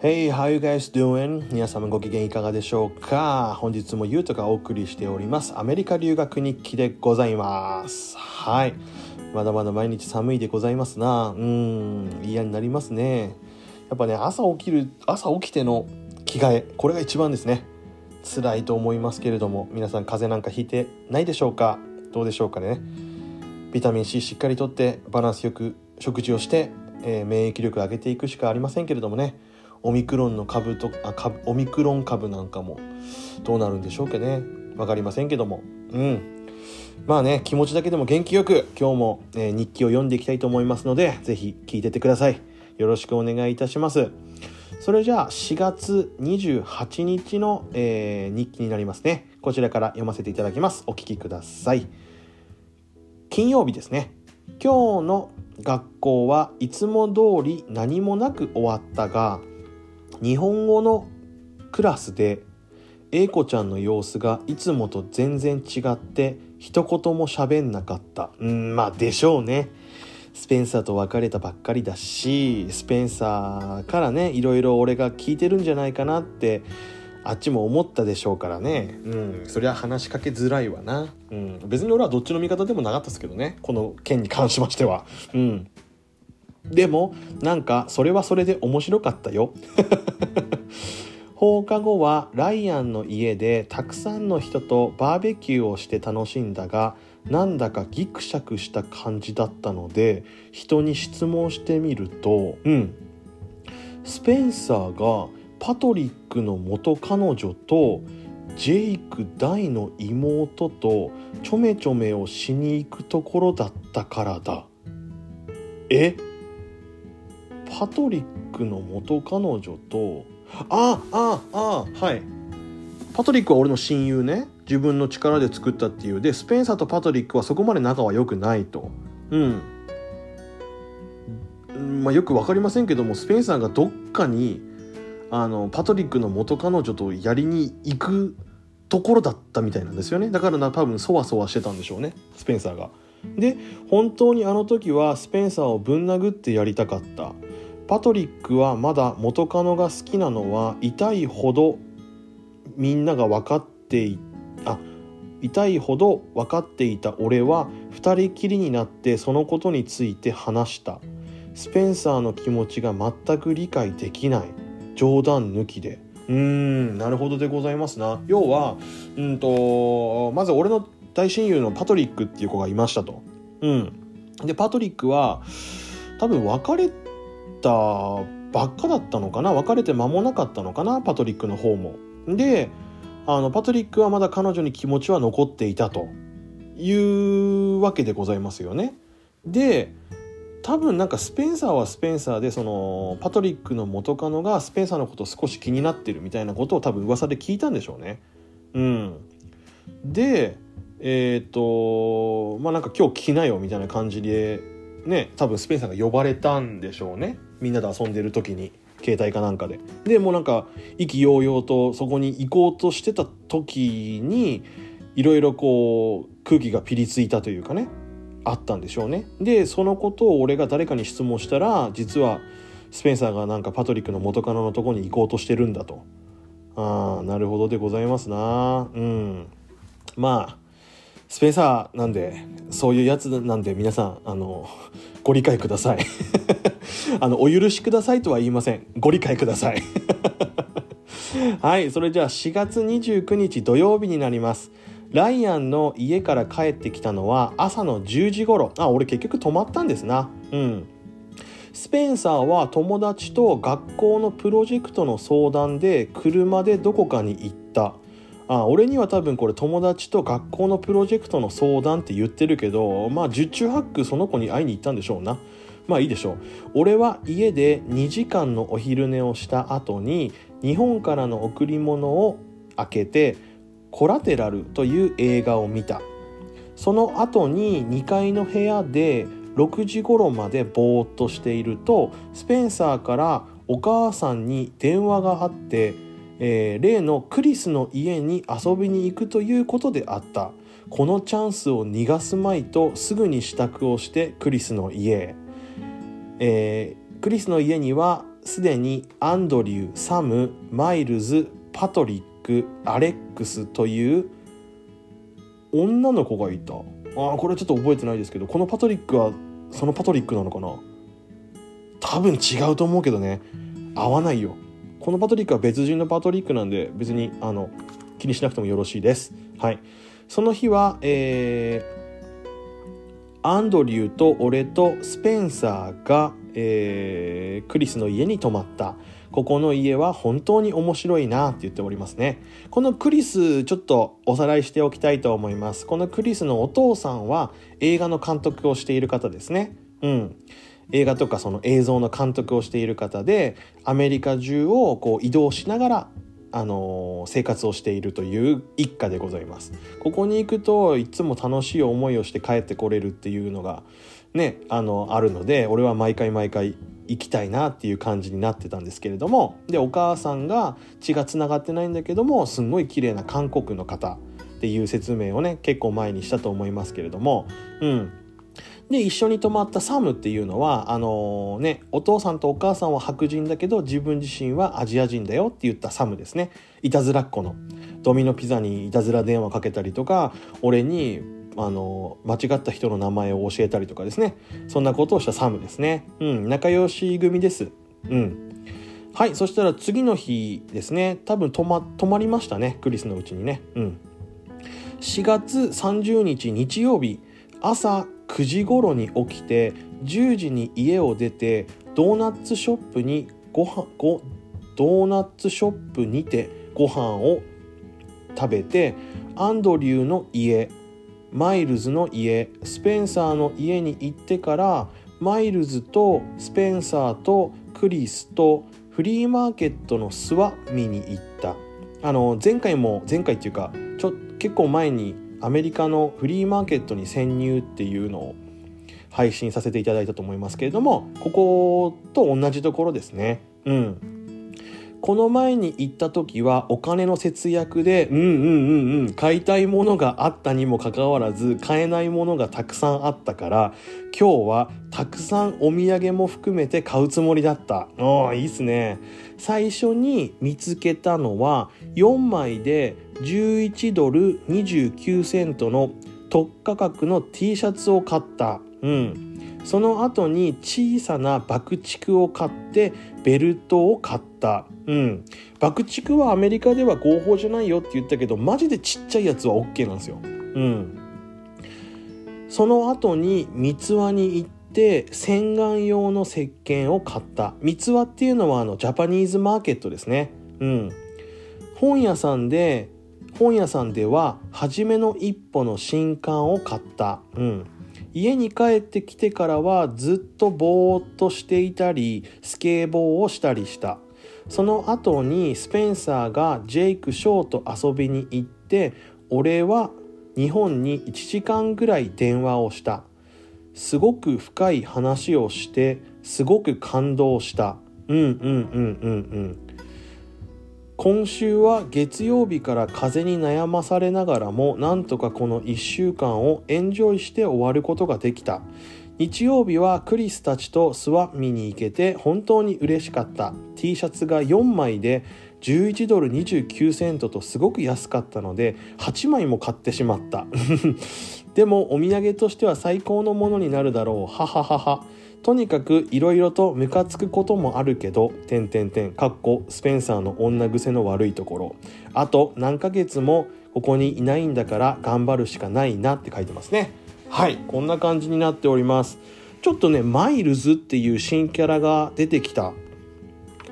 Hey, how you guys doing? 皆様ご機嫌いかがでしょうか？本日もゆうとがお送りしております。アメリカ留学日記でございます。はい。まだまだ毎日寒いでございますな。うん、嫌になりますね。やっぱね、朝起きる、朝起きての着替え、これが一番ですね。辛いと思いますけれども、皆さん風邪なんかひいてないでしょうか？どうでしょうかね？ビタミン C しっかりとってバランスよく食事をして、えー免疫力上げていくしかありませんけれどもねオミクロンの株とあ株オミクロン株なんかもどうなるんでしょうかね。分かりませんけども。うん。まあね気持ちだけでも元気よく今日も、えー日記を読んでいきたいと思いますのでぜひ聞いててください。よろしくお願いいたします。それじゃあ4月28日の、えー日記になりますね。こちらから読ませていただきます。お聞きください。金曜日ですね。今日の学校はいつも通り何もなく終わったが日本語のクラスで英子ちゃんの様子がいつもと全然違って一言も喋んなかった。うんまあでしょうね。スペンサーと別れたばっかりだしスペンサーからねいろいろ俺が聞いてるんじゃないかなってあっちも思ったでしょうからね。うんそりゃ話しかけづらいわな、うん、別に俺はどっちの味方でもなかったですけどね。この件に関しましては。うん。でもなんかそれはそれで面白かったよ。放課後はライアンの家でたくさんの人とバーベキューをして楽しんだがなんだかギクシャクした感じだったので人に質問してみるとうん。スペンサーがパトリックの元彼女とジェイク大の妹とちょめちょめをしに行くところだったからだ。え？パトリックの元彼女とあああはい。パトリックは俺の親友ね。自分の力で作ったっていう。でスペンサーとパトリックはそこまで仲は良くないと。うん。まあよく分かりませんけどもスペンサーがどっかにあのパトリックの元彼女とやりに行くところだったみたいなんですよね。だからな多分そわそわしてたんでしょうね。スペンサーが。で本当にあの時はスペンサーをぶん殴ってやりたかった。パトリックはまだ元カノが好きなのは痛いほどみんなが分かっていあ痛いほど分かっていた俺は二人きりになってそのことについて話した。スペンサーの気持ちが全く理解できない。冗談抜きで。うーんなるほどでございますな。要はうんとまず俺の大親友のパトリックっていう子がいましたと。うん。でパトリックは多分別れたばっかだったのかな別れて間もなかったのかなパトリックの方も。であのパトリックはまだ彼女に気持ちは残っていたというわけでございますよね。で多分なんかスペンサーはスペンサーでそのパトリックの元カノがスペンサーのこと少し気になってるみたいなことを多分噂で聞いたんでしょうね。うん。でえっ、とまあなんか今日来なよみたいな感じでね多分スペンサーが呼ばれたんでしょうね。みんなで遊んでる時に携帯かなんかで。でもうなんか意気揚々とそこに行こうとしてた時にいろいろこう空気がピリついたというかねあったんでしょうね。でそのことを俺が誰かに質問したら実はスペンサーがなんかパトリックの元カノのとこに行こうとしてるんだと。ああなるほどでございますな。うん。まあスペンサーなんでそういうやつなんで皆さんあのご理解ください。あのお許しくださいとは言いません。ご理解ください。はいそれじゃあ4月29日土曜日になります。ライアンの家から帰ってきたのは朝の10時頃。あ俺結局泊まったんですな。うん。スペンサーは友達と学校のプロジェクトの相談で車でどこかに行った。あ俺には多分これ友達と学校のプロジェクトの相談って言ってるけどまあ十中八九その子に会いに行ったんでしょうな。まあいいでしょう。俺は家で2時間のお昼寝をした後に日本からの贈り物を開けて「コラテラル」という映画を見た。その後に2階の部屋で6時頃までぼーっとしているとスペンサーからお母さんに電話があって、えー例のクリスの家に遊びに行くということであった。このチャンスを逃がすまいとすぐに支度をしてクリスの家へ、えークリスの家にはすでにアンドリューサムマイルズパトリックアレックスという女の子がいた。あーこれちょっと覚えてないですけどこのパトリックはそのパトリックなのかな？多分違うと思うけどね。合わないよ。このパトリックは別人のパトリックなんで別にあの気にしなくてもよろしいです。はい。その日はえー、アンドリューと俺とスペンサーが、えークリスの家に泊まった。ここの家は本当に面白いなって言っておりますね。このクリスちょっとおさらいしておきたいと思います。このクリスのお父さんは映画の監督をしている方ですね。うん。映画とかその映像の監督をしている方でアメリカ中をこう移動しながらあの生活をしているという一家でございます。ここに行くといつも楽しい思いをして帰ってこれるっていうのがねあのあるので俺は毎回毎回行きたいなっていう感じになってたんですけれどもでお母さんが血がつながってないんだけどもすんごい綺麗な韓国の方っていう説明をね結構前にしたと思いますけれどもうん。で一緒に泊まったサムっていうのはあのねお父さんとお母さんは白人だけど自分自身はアジア人だよって言ったサムですね。いたずらっ子の。ドミノピザにいたずら電話かけたりとか俺にあの間違った人の名前を教えたりとかですね。そんなことをしたサムですね。うん仲良し組です。うん。はいそしたら次の日ですね。多分泊ま泊まりましたね。クリスのうちにね。うん。4月30日日曜日朝9時頃に起きて10時に家を出てドーナツショップにご飯ごドーナツショップにてご飯を食べてアンドリューの家マイルズの家スペンサーの家に行ってからマイルズとスペンサーとクリスとフリーマーケットのスワ見に行った。あの前回も前回っていうかちょ結構前にアメリカのフリーマーケットに潜入っていうのを配信させていただいたと思いますけれどもここと同じところですね。うん。この前に行った時はお金の節約でうんうんうんうん買いたいものがあったにもかかわらず買えないものがたくさんあったから今日はたくさんお土産も含めて買うつもりだった。ああいいっすね。最初に見つけたのは4枚で11ドル29セントの特価格の T シャツを買った。うん。その後に小さな爆竹を買ってベルトを買った。うん。爆竹はアメリカでは合法じゃないよって言ったけど、マジでちっちゃいやつは OK なんですよ。うん。その後に三つ輪に行って洗顔用の石鹸を買った。三つ輪っていうのはあのジャパニーズマーケットですね。うん。本屋さんで、本屋さんでは初めの一歩の新刊を買った。うん。家に帰ってきてからはずっとぼーっとしていたりスケボーをしたりしたその後にスペンサーがジェイク・ショーと遊びに行って俺は日本に1時間ぐらい電話をした。すごく深い話をしてすごく感動した。うんうんうんうんうん。今週は月曜日から風に悩まされながらもなんとかこの1週間をエンジョイして終わることができた。日曜日はクリスたちとスワ見に行けて本当に嬉しかった。T シャツが4枚で11ドル29セントとすごく安かったので8枚も買ってしまった。でもお土産としては最高のものになるだろう。はははは。とにかくいろいろとムカつくこともあるけど、点点点、かっこスペンサーの女癖の悪いところ。あと何ヶ月もここにいないんだから頑張るしかないなって書いてますね。はい、こんな感じになっております。ちょっとね、マイルズっていう新キャラが出てきた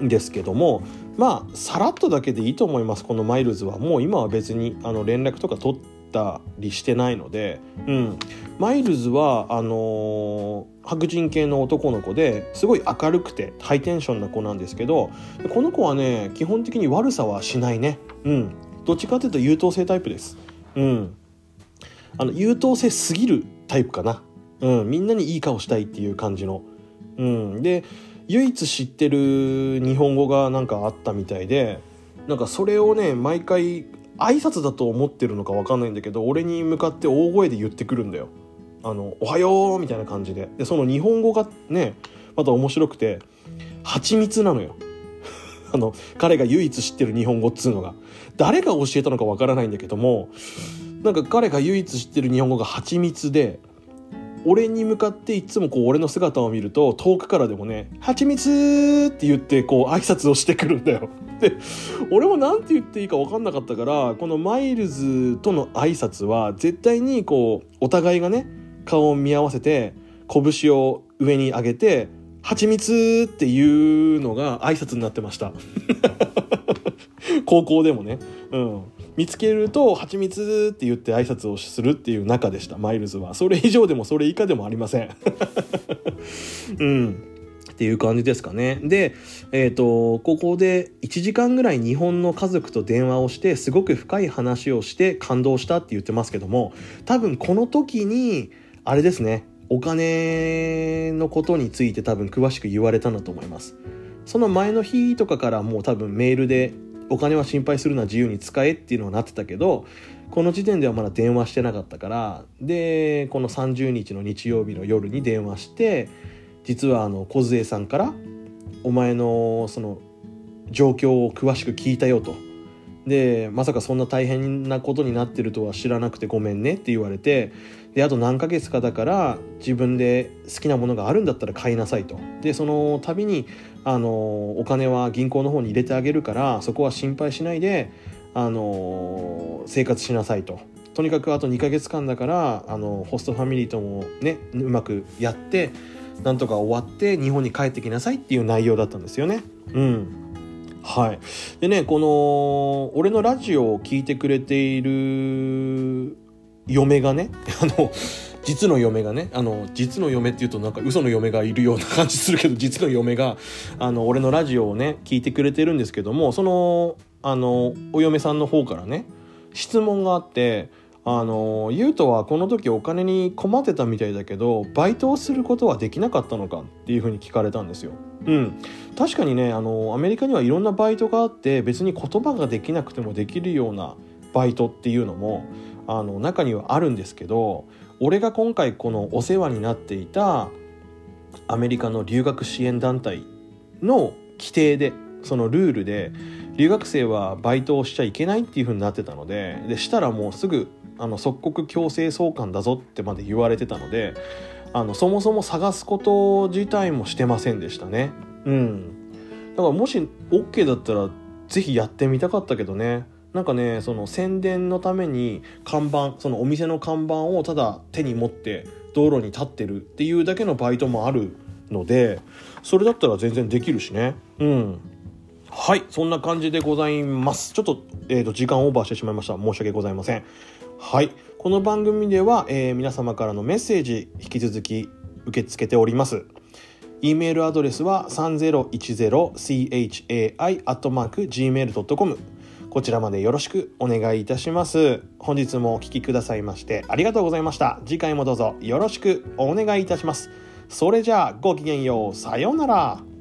んですけども、まあ、さらっとだけでいいと思います、このマイルズは。もう今は別にあの連絡とか取ったりしてないので、うん。マイルズは、あのー白人系の男の子ですごい明るくてハイテンションな子なんですけどこの子はね基本的に悪さはしないねうんどっちかというと優等生タイプですうんあの優等生すぎるタイプかな。うんみんなにいい顔したいっていう感じの。うんで唯一知ってる日本語がなんかあったみたいでなんかそれをね毎回挨拶だと思ってるのか分かんないんだけど俺に向かって大声で言ってくるんだよ。あの「おはよう」みたいな感じで。でその日本語がねまた面白くて「蜂蜜なのよ。あの彼が唯一知ってる日本語っつうのが。誰が教えたのかわからないんだけどもなんか彼が唯一知ってる日本語が蜂蜜で俺に向かっていつもこう俺の姿を見ると遠くからでもね「蜂蜜!」って言ってこう挨拶をしてくるんだよ。で俺も何て言っていいか分かんなかったからこのマイルズとの挨拶は絶対にこうお互いがね顔を見合わせて拳を上に上げて「蜂蜜!」っていうのが挨拶になってました 高校でもね。うん。見つけると「蜂蜜って言って挨拶をするっていう仲でした。マイルズは。それ以上でもそれ以下でもありません。うん。っていう感じですかね。でえっ、ー、とここで1時間ぐらい日本の家族と電話をしてすごく深い話をして感動したって言ってますけども多分この時にあれですね。お金のことについて多分詳しく言われたんだと思います。その前の日とかからもう多分メールでお金は心配するのは自由に使えっていうのはなってたけどこの時点ではまだ電話してなかったからでこの30日の日曜日の夜に電話して実はあの梢さんから「お前のその状況を詳しく聞いたよ」と。でまさかそんな大変なことになってるとは知らなくてごめんねって言われてであと何ヶ月かだから自分で好きなものがあるんだったら買いなさいと。でその度にあのお金は銀行の方に入れてあげるからそこは心配しないであの生活しなさいと。とにかくあと2ヶ月間だからあのホストファミリーともねうまくやってなんとか終わって日本に帰ってきなさいっていう内容だったんですよね。うん。はい、でねこの俺のラジオを聴いてくれている嫁がね あの実の嫁がねあの実の嫁っていうとなんか嘘の嫁がいるような感じするけど実の嫁があの俺のラジオをね聞いてくれてるんですけどもそのあのお嫁さんの方からね質問があってあの優斗はこの時お金に困ってたみたいだけどバイトをすることはできなかったのかっていうふうに聞かれたんですよ。うん、確かにねあのアメリカにはいろんなバイトがあって別に言葉ができなくてもできるようなバイトっていうのもあの中にはあるんですけど俺が今回このお世話になっていたアメリカの留学支援団体の規定でそのルールで留学生はバイトをしちゃいけないっていう風になってたのででしたらもうすぐあの即刻強制送還だぞってまで言われてたのであのそもそも探すこと自体もしてませんでしたね。うん。だからもし OK だったら是非やってみたかったけどね。なんかねその宣伝のために看板そのお店の看板をただ手に持って道路に立ってるっていうだけのバイトもあるのでそれだったら全然できるしね。うん。はいそんな感じでございます。ちょっと,、えーと、時間オーバーしてしまいました。申し訳ございません。はい。この番組では、えー、皆様からのメッセージ引き続き受け付けております。e メールアドレスは 3010chai.gmail.com こちらまでよろしくお願いいたします。本日もお聴きくださいましてありがとうございました。次回もどうぞよろしくお願いいたします。それじゃあごきげんよう。さようなら。